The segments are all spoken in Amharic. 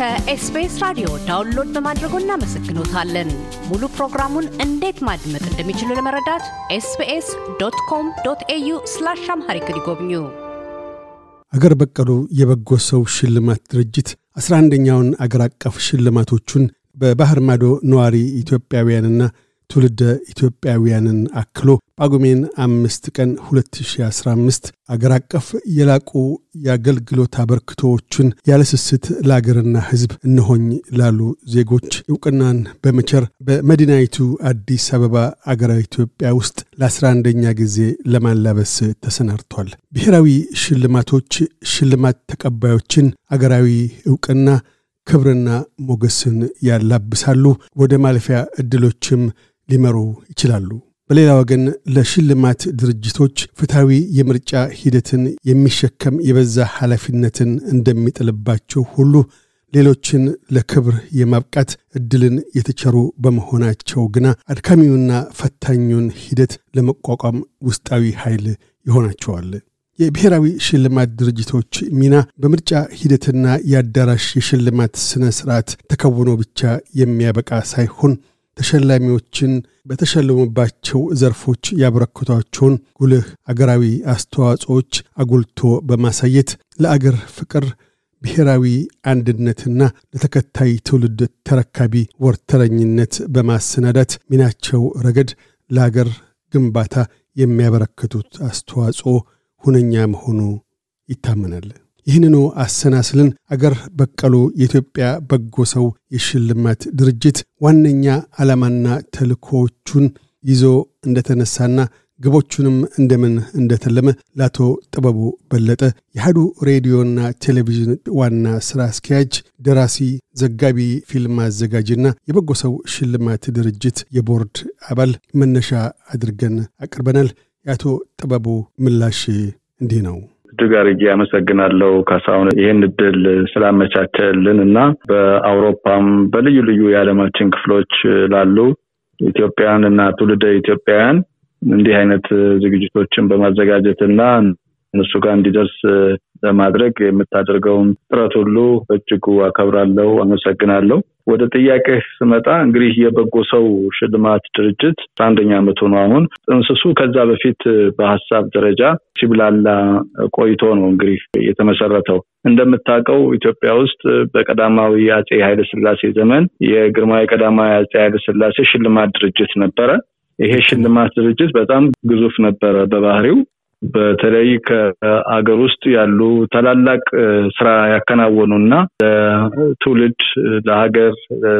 ከ SBS ራዲዮ download በማድረጎ እናመሰግኖታለን። ሙሉ ፕሮግራሙን እንዴት ማድመጥ እንደሚችሉ ለመረዳት SBS dot com dot au slash Amharic ይጎብኙ። አገር በቀሉ የበጎ ሰው ሽልማት ድርጅት አስራ አንደኛውን አገር አቀፍ ሽልማቶቹን በባህር ማዶ ነዋሪ ኢትዮጵያውያንና ትውልደ ኢትዮጵያውያንን አክሎ ጳጉሜን አምስት ቀን 2015 አገር አቀፍ የላቁ የአገልግሎት አበርክቶዎችን ያለስስት ለአገርና ሕዝብ እንሆኝ ላሉ ዜጎች እውቅናን በመቸር በመዲናይቱ አዲስ አበባ አገረ ኢትዮጵያ ውስጥ ለ11ኛ ጊዜ ለማላበስ ተሰናድቷል። ብሔራዊ ሽልማቶች ሽልማት ተቀባዮችን አገራዊ እውቅና ክብርና ሞገስን ያላብሳሉ። ወደ ማለፊያ ዕድሎችም ሊመሩ ይችላሉ። በሌላ ወገን ለሽልማት ድርጅቶች ፍትሐዊ የምርጫ ሂደትን የሚሸከም የበዛ ኃላፊነትን እንደሚጥልባቸው ሁሉ ሌሎችን ለክብር የማብቃት ዕድልን የተቸሩ በመሆናቸው ግና አድካሚውና ፈታኙን ሂደት ለመቋቋም ውስጣዊ ኃይል ይሆናቸዋል። የብሔራዊ ሽልማት ድርጅቶች ሚና በምርጫ ሂደትና የአዳራሽ የሽልማት ሥነ ሥርዓት ተከውኖ ብቻ የሚያበቃ ሳይሆን ተሸላሚዎችን በተሸለሙባቸው ዘርፎች ያበረከቷቸውን ጉልህ አገራዊ አስተዋጽኦዎች አጉልቶ በማሳየት ለአገር ፍቅር ብሔራዊ አንድነትና ለተከታይ ትውልድ ተረካቢ ወርተረኝነት በማሰናዳት ሚናቸው ረገድ ለአገር ግንባታ የሚያበረክቱት አስተዋጽኦ ሁነኛ መሆኑ ይታመናል። ይህንኑ አሰናስልን አገር በቀሉ የኢትዮጵያ በጎ ሰው የሽልማት ድርጅት ዋነኛ ዓላማና ተልእኮዎቹን ይዞ እንደተነሳና ግቦቹንም እንደምን እንደተለመ ለአቶ ጥበቡ በለጠ የሃዱ ሬዲዮና ቴሌቪዥን ዋና ሥራ አስኪያጅ፣ ደራሲ፣ ዘጋቢ፣ ፊልም አዘጋጅና የበጎ ሰው ሽልማት ድርጅት የቦርድ አባል መነሻ አድርገን አቅርበናል። የአቶ ጥበቡ ምላሽ እንዲህ ነው። እጅግ አድርጌ አመሰግናለሁ ካሳሁን ይህን እድል ስላመቻቸልን እና በአውሮፓም በልዩ ልዩ የዓለማችን ክፍሎች ላሉ ኢትዮጵያውያን እና ትውልደ ኢትዮጵያውያን እንዲህ አይነት ዝግጅቶችን በማዘጋጀት እና እነሱ ጋር እንዲደርስ ለማድረግ የምታደርገውን ጥረት ሁሉ በእጅጉ አከብራለሁ፣ አመሰግናለሁ። ወደ ጥያቄ ስመጣ እንግዲህ የበጎ ሰው ሽልማት ድርጅት አንደኛ ዓመቱ ነው። አሁን ጥንስሱ ከዛ በፊት በሀሳብ ደረጃ ሲብላላ ቆይቶ ነው እንግዲህ የተመሰረተው። እንደምታውቀው ኢትዮጵያ ውስጥ በቀዳማዊ አጼ ኃይለ ሥላሴ ዘመን የግርማዊ ቀዳማዊ አጼ ኃይለ ሥላሴ ሽልማት ድርጅት ነበረ። ይሄ ሽልማት ድርጅት በጣም ግዙፍ ነበረ በባህሪው በተለይ ከአገር ውስጥ ያሉ ታላላቅ ስራ ያከናወኑና ለትውልድ፣ ለሀገር፣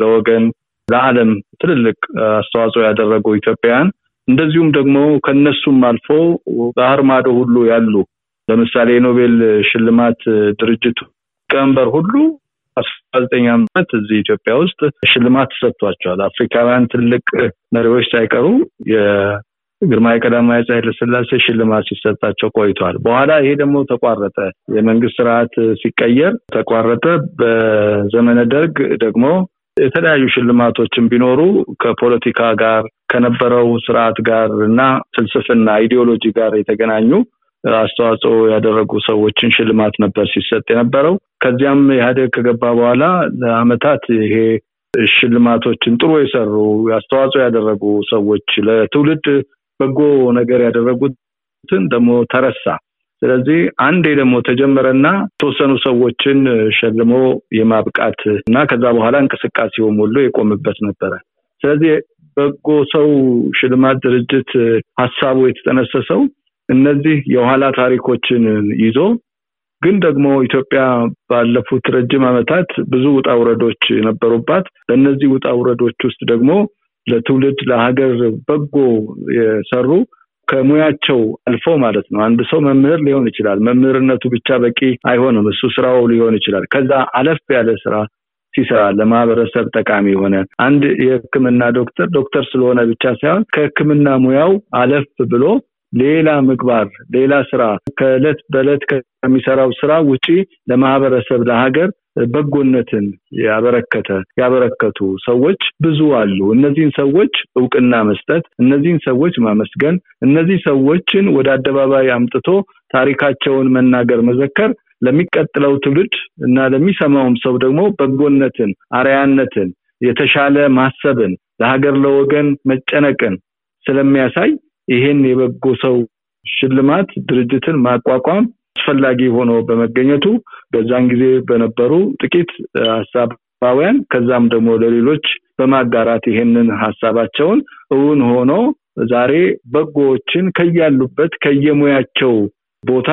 ለወገን፣ ለዓለም ትልልቅ አስተዋጽኦ ያደረጉ ኢትዮጵያውያን እንደዚሁም ደግሞ ከነሱም አልፎ ባህር ማዶ ሁሉ ያሉ ለምሳሌ የኖቤል ሽልማት ድርጅቱ ሊቀመንበር ሁሉ አስራ ዘጠኝ እዚህ ኢትዮጵያ ውስጥ ሽልማት ተሰጥቷቸዋል። አፍሪካውያን ትልቅ መሪዎች ሳይቀሩ ግርማዊ ቀዳማዊ ኃይለ ሥላሴ ሽልማት ሲሰጣቸው ቆይቷል። በኋላ ይሄ ደግሞ ተቋረጠ። የመንግስት ስርዓት ሲቀየር ተቋረጠ። በዘመነ ደርግ ደግሞ የተለያዩ ሽልማቶችን ቢኖሩ ከፖለቲካ ጋር ከነበረው ስርዓት ጋር እና ፍልስፍና ኢዲዮሎጂ ጋር የተገናኙ አስተዋጽኦ ያደረጉ ሰዎችን ሽልማት ነበር ሲሰጥ የነበረው። ከዚያም ኢህአዴግ ከገባ በኋላ ለአመታት ይሄ ሽልማቶችን ጥሩ የሰሩ አስተዋጽኦ ያደረጉ ሰዎች ለትውልድ በጎ ነገር ያደረጉትን ደግሞ ተረሳ። ስለዚህ አንዴ ደግሞ ተጀመረና የተወሰኑ ሰዎችን ሸልሞ የማብቃት እና ከዛ በኋላ እንቅስቃሴውም ሁሉ የቆምበት ነበረ። ስለዚህ በጎ ሰው ሽልማት ድርጅት ሀሳቡ የተጠነሰሰው እነዚህ የኋላ ታሪኮችን ይዞ ግን ደግሞ ኢትዮጵያ ባለፉት ረጅም ዓመታት ብዙ ውጣ ውረዶች የነበሩባት በእነዚህ ውጣ ውረዶች ውስጥ ደግሞ ለትውልድ ለሀገር በጎ የሰሩ ከሙያቸው አልፎ ማለት ነው። አንድ ሰው መምህር ሊሆን ይችላል። መምህርነቱ ብቻ በቂ አይሆንም። እሱ ስራው ሊሆን ይችላል። ከዛ አለፍ ያለ ስራ ሲሰራ ለማህበረሰብ ጠቃሚ የሆነ አንድ የሕክምና ዶክተር ዶክተር ስለሆነ ብቻ ሳይሆን ከሕክምና ሙያው አለፍ ብሎ ሌላ ምግባር፣ ሌላ ስራ ከእለት በእለት ከሚሰራው ስራ ውጪ ለማህበረሰብ ለሀገር በጎነትን ያበረከተ ያበረከቱ ሰዎች ብዙ አሉ። እነዚህን ሰዎች እውቅና መስጠት፣ እነዚህን ሰዎች ማመስገን፣ እነዚህ ሰዎችን ወደ አደባባይ አምጥቶ ታሪካቸውን መናገር፣ መዘከር ለሚቀጥለው ትውልድ እና ለሚሰማውም ሰው ደግሞ በጎነትን፣ አርያነትን፣ የተሻለ ማሰብን፣ ለሀገር ለወገን መጨነቅን ስለሚያሳይ ይሄን የበጎ ሰው ሽልማት ድርጅትን ማቋቋም አስፈላጊ ሆኖ በመገኘቱ በዛን ጊዜ በነበሩ ጥቂት ሀሳባውያን ከዛም ደግሞ ለሌሎች በማጋራት ይሄንን ሀሳባቸውን እውን ሆኖ ዛሬ በጎዎችን ከያሉበት ከየሙያቸው ቦታ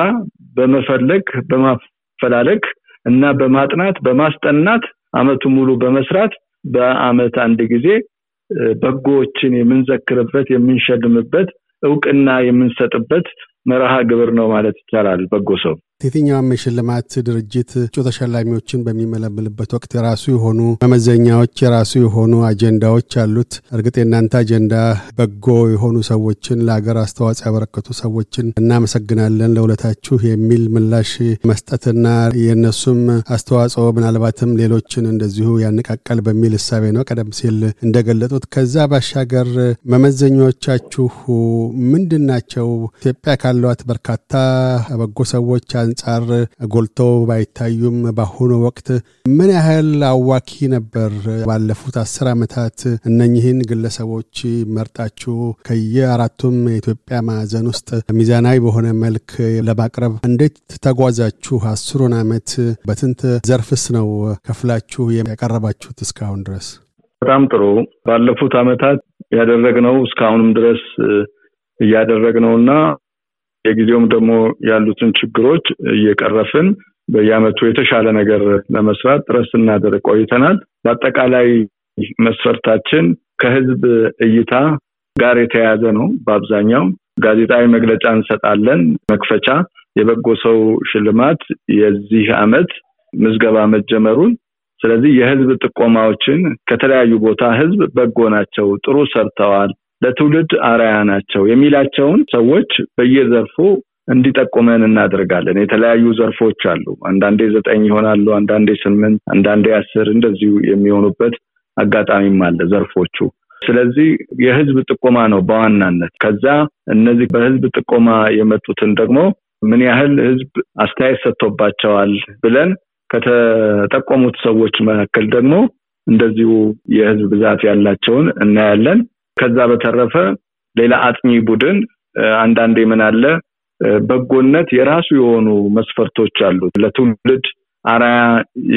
በመፈለግ በማፈላለግ እና በማጥናት በማስጠናት አመቱ ሙሉ በመስራት በአመት አንድ ጊዜ በጎዎችን የምንዘክርበት የምንሸልምበት እውቅና የምንሰጥበት መርሃ ግብር ነው ማለት ይቻላል። በጎ ሰው የትኛውም የሽልማት ድርጅት እጩ ተሸላሚዎችን በሚመለምልበት ወቅት የራሱ የሆኑ መመዘኛዎች፣ የራሱ የሆኑ አጀንዳዎች አሉት። እርግጥ የእናንተ አጀንዳ በጎ የሆኑ ሰዎችን ለሀገር አስተዋጽኦ ያበረከቱ ሰዎችን እናመሰግናለን ለውለታችሁ የሚል ምላሽ መስጠትና የእነሱም አስተዋጽኦ ምናልባትም ሌሎችን እንደዚሁ ያነቃቃል በሚል እሳቤ ነው ቀደም ሲል እንደገለጡት። ከዛ ባሻገር መመዘኛዎቻችሁ ምንድን ናቸው? ኢትዮጵያ ካሏት በርካታ በጎ ሰዎች አንጻር ጎልተው ባይታዩም በአሁኑ ወቅት ምን ያህል አዋኪ ነበር? ባለፉት አስር ዓመታት እነኚህን ግለሰቦች መርጣችሁ ከየአራቱም የኢትዮጵያ ማዕዘን ውስጥ ሚዛናዊ በሆነ መልክ ለማቅረብ እንዴት ተጓዛችሁ? አስሩን ዓመት በትንት ዘርፍስ ነው ከፍላችሁ ያቀረባችሁት እስካሁን ድረስ? በጣም ጥሩ። ባለፉት ዓመታት ያደረግነው እስካሁንም ድረስ እያደረግነውና የጊዜውም ደግሞ ያሉትን ችግሮች እየቀረፍን በየአመቱ የተሻለ ነገር ለመስራት ጥረት ስናደርግ ቆይተናል። በአጠቃላይ መስፈርታችን ከህዝብ እይታ ጋር የተያያዘ ነው። በአብዛኛው ጋዜጣዊ መግለጫ እንሰጣለን። መክፈቻ የበጎ ሰው ሽልማት የዚህ አመት ምዝገባ መጀመሩን ስለዚህ የህዝብ ጥቆማዎችን ከተለያዩ ቦታ ህዝብ በጎ ናቸው፣ ጥሩ ሰርተዋል፣ ለትውልድ አርያ ናቸው የሚላቸውን ሰዎች በየዘርፉ እንዲጠቁመን እናደርጋለን። የተለያዩ ዘርፎች አሉ። አንዳንዴ ዘጠኝ ይሆናሉ፣ አንዳንዴ ስምንት፣ አንዳንዴ አስር እንደዚሁ የሚሆኑበት አጋጣሚም አለ ዘርፎቹ። ስለዚህ የህዝብ ጥቆማ ነው በዋናነት። ከዛ እነዚህ በህዝብ ጥቆማ የመጡትን ደግሞ ምን ያህል ህዝብ አስተያየት ሰጥቶባቸዋል ብለን ከተጠቆሙት ሰዎች መካከል ደግሞ እንደዚሁ የህዝብ ብዛት ያላቸውን እናያለን። ከዛ በተረፈ ሌላ አጥኚ ቡድን አንዳንዴ ምን አለ በጎነት የራሱ የሆኑ መስፈርቶች አሉት ለትውልድ አራያ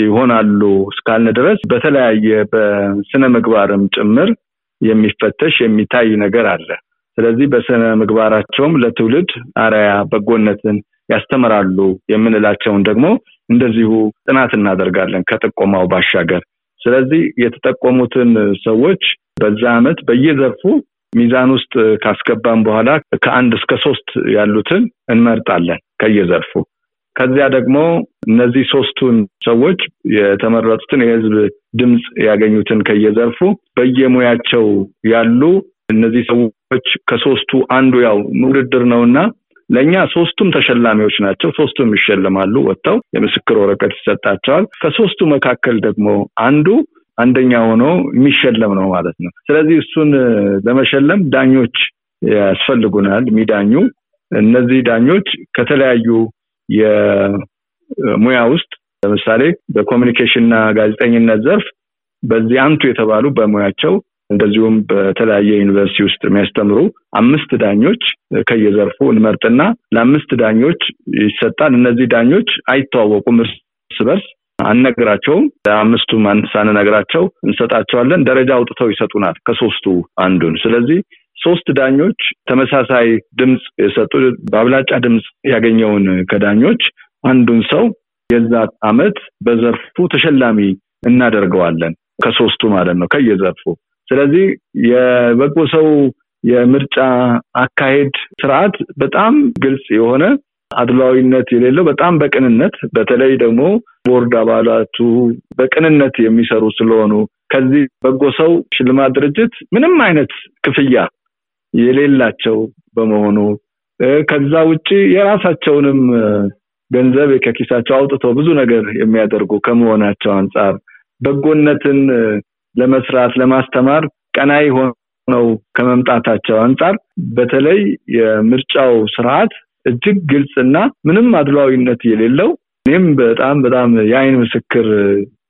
ይሆናሉ እስካልን ድረስ በተለያየ በስነ ምግባርም ጭምር የሚፈተሽ የሚታይ ነገር አለ። ስለዚህ በስነ ምግባራቸውም ለትውልድ አራያ በጎነትን ያስተምራሉ የምንላቸውን ደግሞ እንደዚሁ ጥናት እናደርጋለን ከጥቆማው ባሻገር። ስለዚህ የተጠቆሙትን ሰዎች በዛ አመት በየዘርፉ ሚዛን ውስጥ ካስገባን በኋላ ከአንድ እስከ ሶስት ያሉትን እንመርጣለን ከየዘርፉ። ከዚያ ደግሞ እነዚህ ሶስቱን ሰዎች የተመረጡትን የህዝብ ድምፅ ያገኙትን ከየዘርፉ በየሙያቸው ያሉ እነዚህ ሰዎች ከሶስቱ አንዱ ያው ውድድር ነውና ለእኛ ሶስቱም ተሸላሚዎች ናቸው። ሶስቱም ይሸለማሉ። ወጥተው የምስክር ወረቀት ይሰጣቸዋል። ከሶስቱ መካከል ደግሞ አንዱ አንደኛ ሆኖ የሚሸለም ነው ማለት ነው። ስለዚህ እሱን ለመሸለም ዳኞች ያስፈልጉናል፣ የሚዳኙ እነዚህ ዳኞች ከተለያዩ የሙያ ውስጥ ለምሳሌ በኮሚኒኬሽንና ጋዜጠኝነት ዘርፍ በዚህ አንቱ የተባሉ በሙያቸው እንደዚሁም በተለያየ ዩኒቨርሲቲ ውስጥ የሚያስተምሩ አምስት ዳኞች ከየዘርፉ እንመርጥና ለአምስት ዳኞች ይሰጣል። እነዚህ ዳኞች አይተዋወቁም እርስ በርስ አነግራቸውም ለአምስቱም ሳንነግራቸው እንሰጣቸዋለን። ደረጃ አውጥተው ይሰጡናል ከሶስቱ አንዱን። ስለዚህ ሶስት ዳኞች ተመሳሳይ ድምፅ የሰጡ በአብላጫ ድምፅ ያገኘውን ከዳኞች አንዱን ሰው የዛ አመት በዘርፉ ተሸላሚ እናደርገዋለን። ከሶስቱ ማለት ነው ከየዘርፉ። ስለዚህ የበጎ ሰው የምርጫ አካሄድ ስርዓት በጣም ግልጽ የሆነ አድሏዊነት የሌለው በጣም በቅንነት በተለይ ደግሞ ቦርድ አባላቱ በቅንነት የሚሰሩ ስለሆኑ ከዚህ በጎ ሰው ሽልማት ድርጅት ምንም አይነት ክፍያ የሌላቸው በመሆኑ ከዛ ውጭ የራሳቸውንም ገንዘብ ከኪሳቸው አውጥተው ብዙ ነገር የሚያደርጉ ከመሆናቸው አንጻር በጎነትን ለመስራት ለማስተማር ቀናይ ሆነው ከመምጣታቸው አንጻር በተለይ የምርጫው ስርዓት እጅግ ግልጽና ምንም አድሏዊነት የሌለው እኔም በጣም በጣም የአይን ምስክር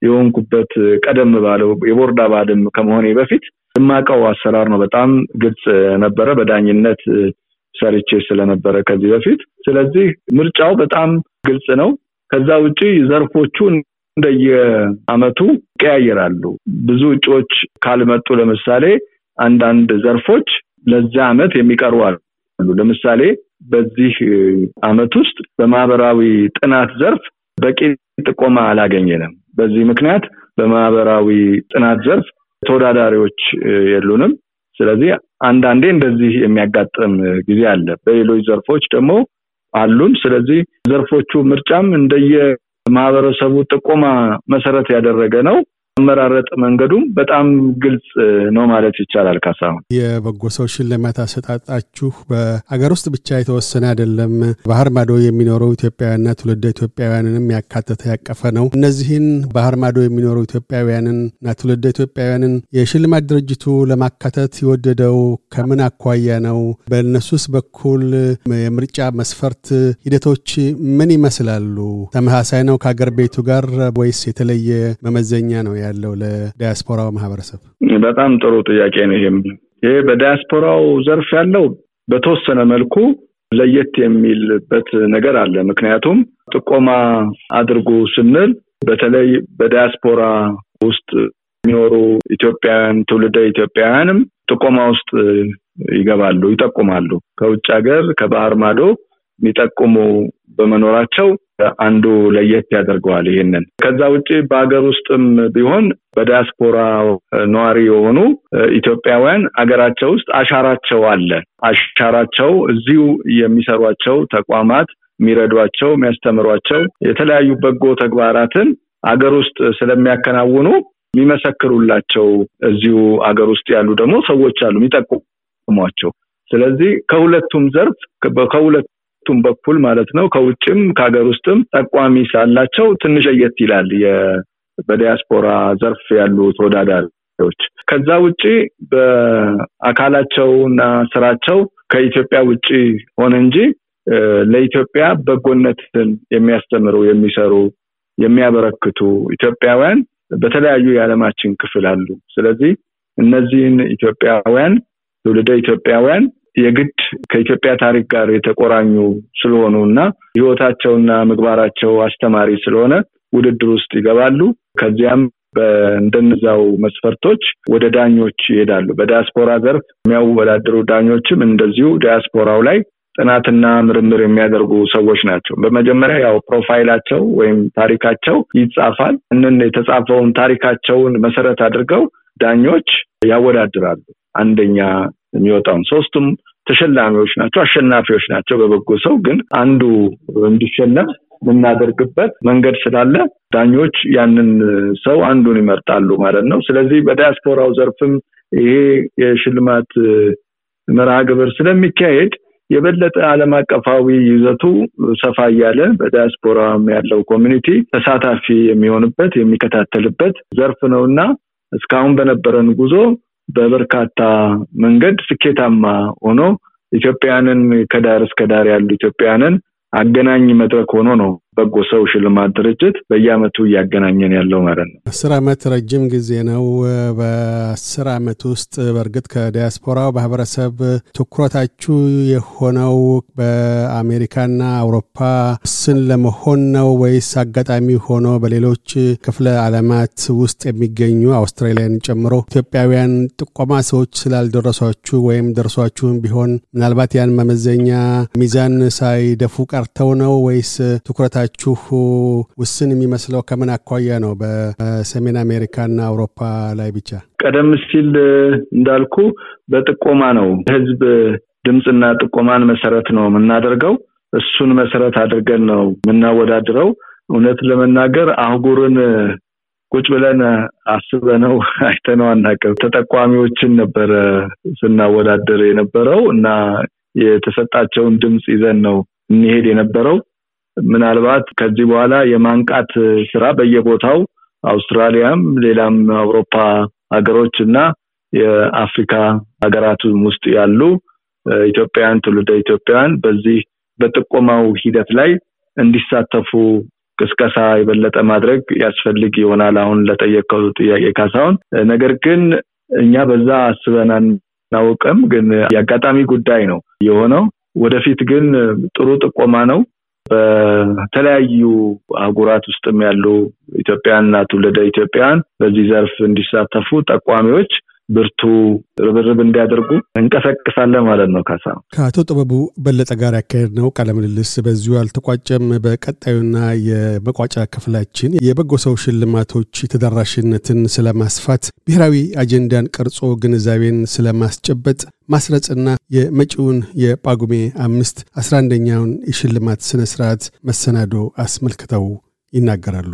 የሆንኩበት ቀደም ባለው የቦርድ አባልም ከመሆኔ በፊት የማውቀው አሰራር ነው። በጣም ግልጽ ነበረ። በዳኝነት ሰርቼ ስለነበረ ከዚህ በፊት ስለዚህ ምርጫው በጣም ግልጽ ነው። ከዛ ውጪ ዘርፎቹ እንደየአመቱ ይቀያየራሉ። ብዙ እጩዎች ካልመጡ ለምሳሌ አንዳንድ ዘርፎች ለዛ አመት የሚቀርቡ አሉ። ለምሳሌ በዚህ አመት ውስጥ በማህበራዊ ጥናት ዘርፍ በቂ ጥቆማ አላገኘንም። በዚህ ምክንያት በማህበራዊ ጥናት ዘርፍ ተወዳዳሪዎች የሉንም። ስለዚህ አንዳንዴ እንደዚህ የሚያጋጥም ጊዜ አለ። በሌሎች ዘርፎች ደግሞ አሉን። ስለዚህ ዘርፎቹ ምርጫም እንደየ ማህበረሰቡ ጥቆማ መሰረት ያደረገ ነው። አመራረጥ መንገዱም በጣም ግልጽ ነው ማለት ይቻላል። ካሳሁን የበጎ ሰው ሽልማት አሰጣጣችሁ በአገር ውስጥ ብቻ የተወሰነ አይደለም። ባህር ማዶ የሚኖሩ ኢትዮጵያውያንና ትውልደ ኢትዮጵያውያንንም ያካተተ ያቀፈ ነው። እነዚህን ባህር ማዶ የሚኖሩ ኢትዮጵያውያንና ትውልደ ኢትዮጵያውያንን የሽልማት ድርጅቱ ለማካተት የወደደው ከምን አኳያ ነው? በእነሱስ በኩል የምርጫ መስፈርት ሂደቶች ምን ይመስላሉ? ተመሳሳይ ነው ከአገር ቤቱ ጋር ወይስ የተለየ መመዘኛ ነው ያለው ለዲያስፖራው ማህበረሰብ? በጣም ጥሩ ጥያቄ ነው። ይሄም ይሄ በዲያስፖራው ዘርፍ ያለው በተወሰነ መልኩ ለየት የሚልበት ነገር አለ። ምክንያቱም ጥቆማ አድርጉ ስንል በተለይ በዲያስፖራ ውስጥ የሚኖሩ ኢትዮጵያውያን ትውልደ ኢትዮጵያውያንም ጥቆማ ውስጥ ይገባሉ፣ ይጠቁማሉ። ከውጭ ሀገር ከባህር ማዶ የሚጠቁሙ በመኖራቸው አንዱ ለየት ያደርገዋል ይህንን። ከዛ ውጭ በሀገር ውስጥም ቢሆን በዲያስፖራ ነዋሪ የሆኑ ኢትዮጵያውያን አገራቸው ውስጥ አሻራቸው አለ። አሻራቸው እዚሁ የሚሰሯቸው ተቋማት የሚረዷቸው፣ የሚያስተምሯቸው የተለያዩ በጎ ተግባራትን አገር ውስጥ ስለሚያከናውኑ የሚመሰክሩላቸው እዚሁ አገር ውስጥ ያሉ ደግሞ ሰዎች አሉ የሚጠቁሟቸው። ስለዚህ ከሁለቱም ዘርፍ ከሁለት ሁለቱም በኩል ማለት ነው። ከውጭም ከሀገር ውስጥም ጠቋሚ ሳላቸው ትንሽ ለየት ይላል በዲያስፖራ ዘርፍ ያሉ ተወዳዳሪዎች። ከዛ ውጭ በአካላቸው ስራቸው ከኢትዮጵያ ውጭ ሆነ እንጂ ለኢትዮጵያ በጎነትን የሚያስተምሩ የሚሰሩ የሚያበረክቱ ኢትዮጵያውያን በተለያዩ የዓለማችን ክፍል አሉ። ስለዚህ እነዚህን ኢትዮጵያውያን ትውልደ ኢትዮጵያውያን የግድ ከኢትዮጵያ ታሪክ ጋር የተቆራኙ ስለሆኑ እና ህይወታቸውና ምግባራቸው አስተማሪ ስለሆነ ውድድር ውስጥ ይገባሉ። ከዚያም እንደነዛው መስፈርቶች ወደ ዳኞች ይሄዳሉ። በዲያስፖራ ዘርፍ የሚያወዳድሩ ዳኞችም እንደዚሁ ዲያስፖራው ላይ ጥናትና ምርምር የሚያደርጉ ሰዎች ናቸው። በመጀመሪያ ያው ፕሮፋይላቸው ወይም ታሪካቸው ይጻፋል። እንን የተጻፈውን ታሪካቸውን መሰረት አድርገው ዳኞች ያወዳድራሉ። አንደኛ የሚወጣውን ሶስቱም ተሸላሚዎች ናቸው፣ አሸናፊዎች ናቸው። በበጎ ሰው ግን አንዱ እንዲሸለም የምናደርግበት መንገድ ስላለ ዳኞች ያንን ሰው አንዱን ይመርጣሉ ማለት ነው። ስለዚህ በዲያስፖራው ዘርፍም ይሄ የሽልማት መርሃ ግብር ስለሚካሄድ የበለጠ ዓለም አቀፋዊ ይዘቱ ሰፋ እያለ በዲያስፖራም ያለው community ተሳታፊ የሚሆንበት የሚከታተልበት ዘርፍ ነው እና እስካሁን በነበረን ጉዞ በበርካታ መንገድ ስኬታማ ሆኖ ኢትዮጵያንን ከዳር እስከ ዳር ያሉ ኢትዮጵያንን አገናኝ መድረክ ሆኖ ነው በጎ ሰው ሽልማት ድርጅት በየአመቱ እያገናኘን ያለው ማለት ነው። አስር አመት ረጅም ጊዜ ነው። በአስር አመት ውስጥ በእርግጥ ከዲያስፖራው ማህበረሰብ ትኩረታችሁ የሆነው በአሜሪካና አውሮፓ ስን ለመሆን ነው ወይስ አጋጣሚ ሆኖ በሌሎች ክፍለ ዓለማት ውስጥ የሚገኙ አውስትራሊያን ጨምሮ ኢትዮጵያውያን ጥቆማ ሰዎች ስላልደረሷችሁ ወይም ደርሷችሁም ቢሆን ምናልባት ያን መመዘኛ ሚዛን ሳይደፉ ቀርተው ነው ወይስ ትኩረታችሁ ውስን የሚመስለው ከምን አኳያ ነው? በሰሜን አሜሪካና አውሮፓ ላይ ብቻ? ቀደም ሲል እንዳልኩ በጥቆማ ነው። ህዝብ ድምፅና ጥቆማን መሰረት ነው የምናደርገው። እሱን መሰረት አድርገን ነው የምናወዳድረው። እውነት ለመናገር አህጉርን ቁጭ ብለን አስበነው አይተነው አናውቅም። ተጠቋሚዎችን ነበረ ስናወዳደር የነበረው እና የተሰጣቸውን ድምፅ ይዘን ነው እንሄድ የነበረው። ምናልባት ከዚህ በኋላ የማንቃት ስራ በየቦታው አውስትራሊያም ሌላም አውሮፓ ሀገሮች እና የአፍሪካ ሀገራትም ውስጥ ያሉ ኢትዮጵያውያን ትውልደ ኢትዮጵያውያን በዚህ በጥቆማው ሂደት ላይ እንዲሳተፉ ቅስቀሳ የበለጠ ማድረግ ያስፈልግ ይሆናል። አሁን ለጠየቀው ጥያቄ ካሳሁን፣ ነገር ግን እኛ በዛ አስበን አናውቅም። ግን የአጋጣሚ ጉዳይ ነው የሆነው። ወደፊት ግን ጥሩ ጥቆማ ነው። በተለያዩ አህጉራት ውስጥም ያሉ ኢትዮጵያንና ትውልደ ኢትዮጵያን በዚህ ዘርፍ እንዲሳተፉ ጠቋሚዎች ብርቱ ርብርብ እንዲያደርጉ እንቀሰቅሳለን ማለት ነው። ካሳ ከአቶ ጥበቡ በለጠ ጋር ያካሄድ ነው ቃለ ምልልስ በዚሁ አልተቋጨም። በቀጣዩና የመቋጫ ክፍላችን የበጎ ሰው ሽልማቶች ተደራሽነትን ስለማስፋት፣ ብሔራዊ አጀንዳን ቀርጾ ግንዛቤን ስለማስጨበጥ ማስረጽና የመጪውን የጳጉሜ አምስት አስራ አንደኛውን የሽልማት ስነ ስርዓት መሰናዶ አስመልክተው ይናገራሉ።